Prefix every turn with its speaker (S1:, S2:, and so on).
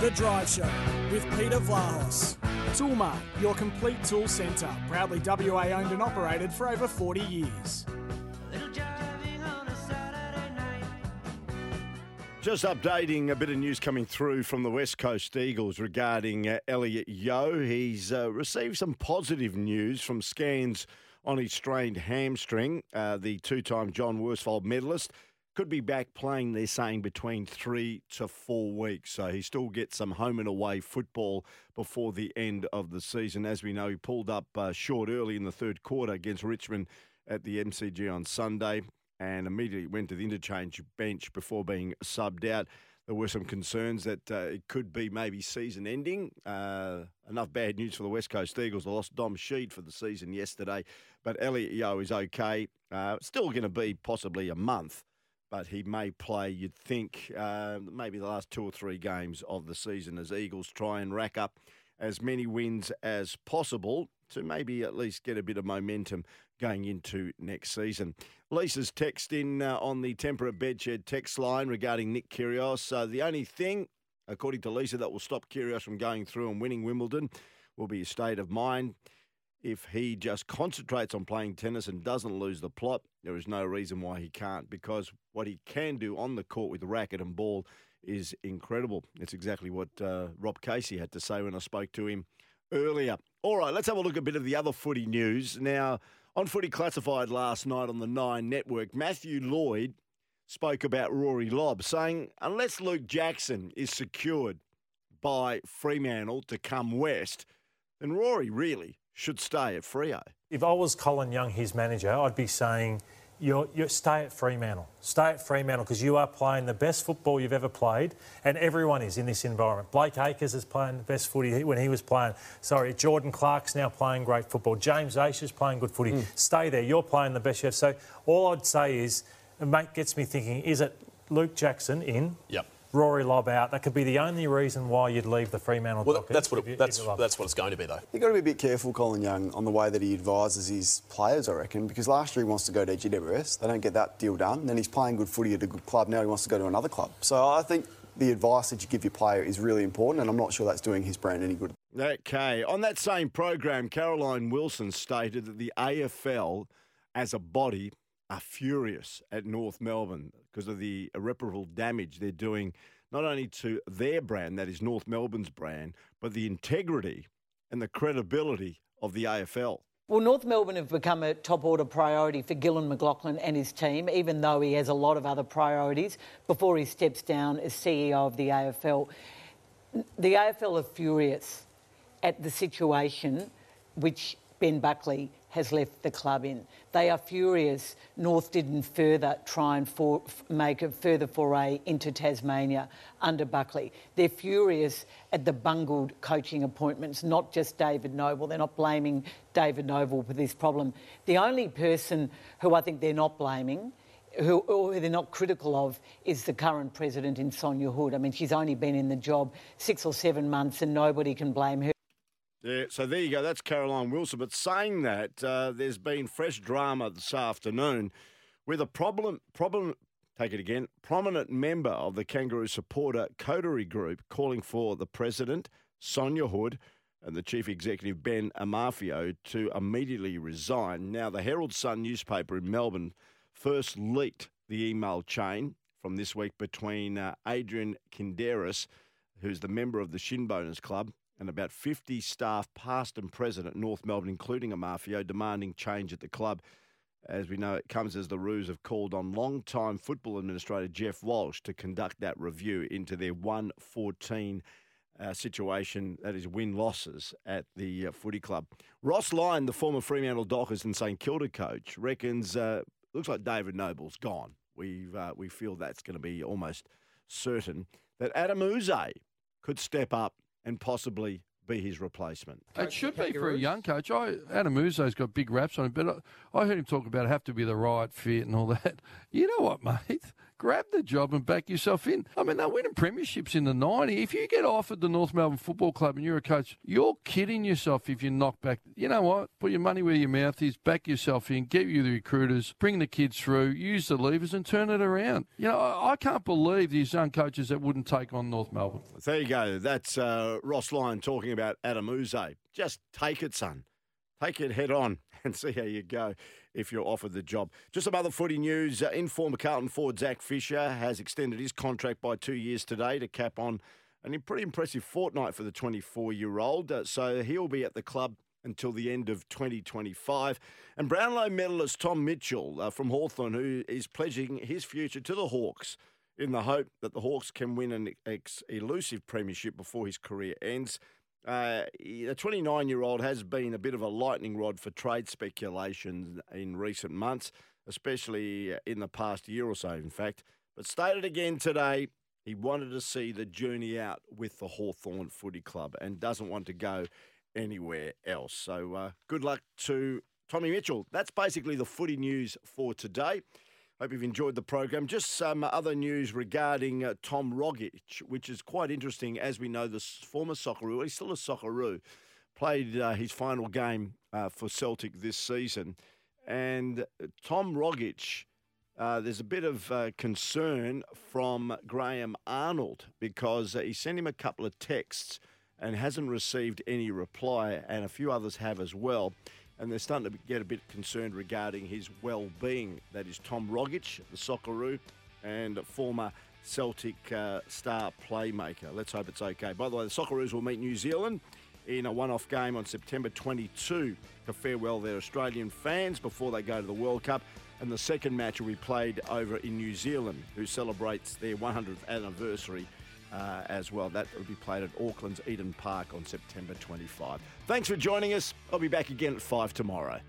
S1: The Drive Show with Peter Vlahos. Toolmart, your complete tool centre. Proudly WA owned and operated for over 40 years.
S2: Just updating a bit of news coming through from the West Coast Eagles regarding uh, Elliot Yeo. He's uh, received some positive news from scans on his strained hamstring. Uh, the two time John Worsfold medalist could be back playing, they're saying, between three to four weeks. So he still gets some home and away football before the end of the season. As we know, he pulled up uh, short early in the third quarter against Richmond at the MCG on Sunday and immediately went to the interchange bench before being subbed out. There were some concerns that uh, it could be maybe season ending. Uh, enough bad news for the West Coast Eagles. They lost Dom Sheed for the season yesterday, but Elliot Yeo is okay. Uh, still going to be possibly a month, but he may play, you'd think, uh, maybe the last two or three games of the season as Eagles try and rack up as many wins as possible to maybe at least get a bit of momentum going into next season. Lisa's text in uh, on the Temperate Bedshed text line regarding Nick Kyrgios. So the only thing, according to Lisa, that will stop Kyrgios from going through and winning Wimbledon will be his state of mind. If he just concentrates on playing tennis and doesn't lose the plot, there is no reason why he can't because what he can do on the court with racket and ball is incredible. It's exactly what uh, Rob Casey had to say when I spoke to him earlier. All right, let's have a look at a bit of the other footy news. Now, on Footy Classified last night on the Nine Network, Matthew Lloyd spoke about Rory Lobb, saying unless Luke Jackson is secured by Fremantle to come west, then Rory really should stay at Freo.
S3: If I was Colin Young, his manager, I'd be saying you're, you're, stay at Fremantle. Stay at Fremantle because you are playing the best football you've ever played, and everyone is in this environment. Blake Acres is playing the best footy when he was playing. Sorry, Jordan Clark's now playing great football. James Aish is playing good footy. Mm. Stay there. You're playing the best you have. So all I'd say is, it mate gets me thinking: Is it Luke Jackson in?
S4: Yep.
S3: Rory Lobb out. That could be the only reason why you'd leave the Fremantle.
S4: Well, that's what it, that's that's what it's going to be, though.
S5: You've got to be a bit careful, Colin Young, on the way that he advises his players. I reckon because last year he wants to go to GWS, they don't get that deal done. Then he's playing good footy at a good club. Now he wants to go to another club. So I think the advice that you give your player is really important, and I'm not sure that's doing his brand any good.
S2: Okay. On that same program, Caroline Wilson stated that the AFL, as a body, are furious at North Melbourne because of the irreparable damage they're doing not only to their brand, that is North Melbourne's brand, but the integrity and the credibility of the AFL.
S6: Well, North Melbourne have become a top order priority for Gillon McLachlan and his team, even though he has a lot of other priorities before he steps down as CEO of the AFL. The AFL are furious at the situation which Ben Buckley has left the club in. They are furious North didn't further try and for, make a further foray into Tasmania under Buckley. They're furious at the bungled coaching appointments, not just David Noble. They're not blaming David Noble for this problem. The only person who I think they're not blaming who, who, they're not critical of is the current president in Sonia Hood. I mean, she's only been in the job six or seven months and nobody can blame her.
S2: Yeah, so there you go. That's Caroline Wilson. But saying that, uh, there's been fresh drama this afternoon with a problem, problem, take it again, prominent member of the Kangaroo supporter Coterie Group calling for the president, Sonia Hood, and the chief executive, Ben Amarfio, to immediately resign. Now, the Herald Sun newspaper in Melbourne first leaked the email chain from this week between uh, Adrian Kinderis, who's the member of the Shinboners Club, and about 50 staff, past and present at North Melbourne, including Amarfio, demanding change at the club. As we know, it comes as the Roos have called on long-time football administrator Jeff Walsh to conduct that review into their 114 uh, situation, that is win losses at the uh, footy club. Ross Lyon, the former Fremantle Dockers and St Kilda coach, reckons uh, looks like David Noble's gone. we uh, we feel that's going to be almost certain that Adem Yze could step up and possibly be his replacement.
S7: It should be for a young coach. I, Adem Yze's got big raps on him, but I, I heard him talk about have to be the right fit and all that. You know what, mate? Grab the job and back yourself in. I mean, they're winning premierships in the 90. If you get offered the North Melbourne Football Club and you're a coach, you're kidding yourself if you knock back. You know what? Put your money where your mouth is, back yourself in, get you the recruiters, bring the kids through, use the levers and turn it around. You know, I, I can't believe these young coaches that wouldn't take on North Melbourne.
S2: There you go. That's uh, Ross Lyon talking about Adem Yze. Just take it, son. Take it head on and see how you go if you're offered the job. Just some other footy news. Uh, informer Carlton forward Zac Fisher has extended his contract by two years today to cap on a pretty impressive fortnight for the 24 year old. Uh, so he'll be at the club until the end of 2025. And Brownlow medalist Tom Mitchell uh, from Hawthorn, who is pledging his future to the Hawks in the hope that the Hawks can win an ex- elusive premiership before his career ends. Uh, the 29 year old has been a bit of a lightning rod for trade speculation in recent months, especially in the past year or so, in fact. But stated again today, he wanted to see the journey out with the Hawthorn Footy Club and doesn't want to go anywhere else. So uh, good luck to Tommy Mitchell. That's basically the footy news for today. Hope you've enjoyed the program. Just some other news regarding uh, Tom Rogic, which is quite interesting. As we know, the former Socceroo, he's still a Socceroo, played uh, his final game uh, for Celtic this season. And uh, Tom Rogic, uh, there's a bit of uh, concern from Graham Arnold because he sent him a couple of texts and hasn't received any reply, and a few others have as well and they're starting to get a bit concerned regarding his well-being. That is Tom Rogic, the Socceroo, and former Celtic uh, star playmaker. Let's hope it's okay. By the way, the Socceroos will meet New Zealand in a one-off game on September 22 to farewell their Australian fans before they go to the World Cup. And the second match will be played over in New Zealand, who celebrates their 100th anniversary uh, as well. That will be played at Auckland's Eden Park on September 25. Thanks for joining us. I'll be back again at 5 tomorrow.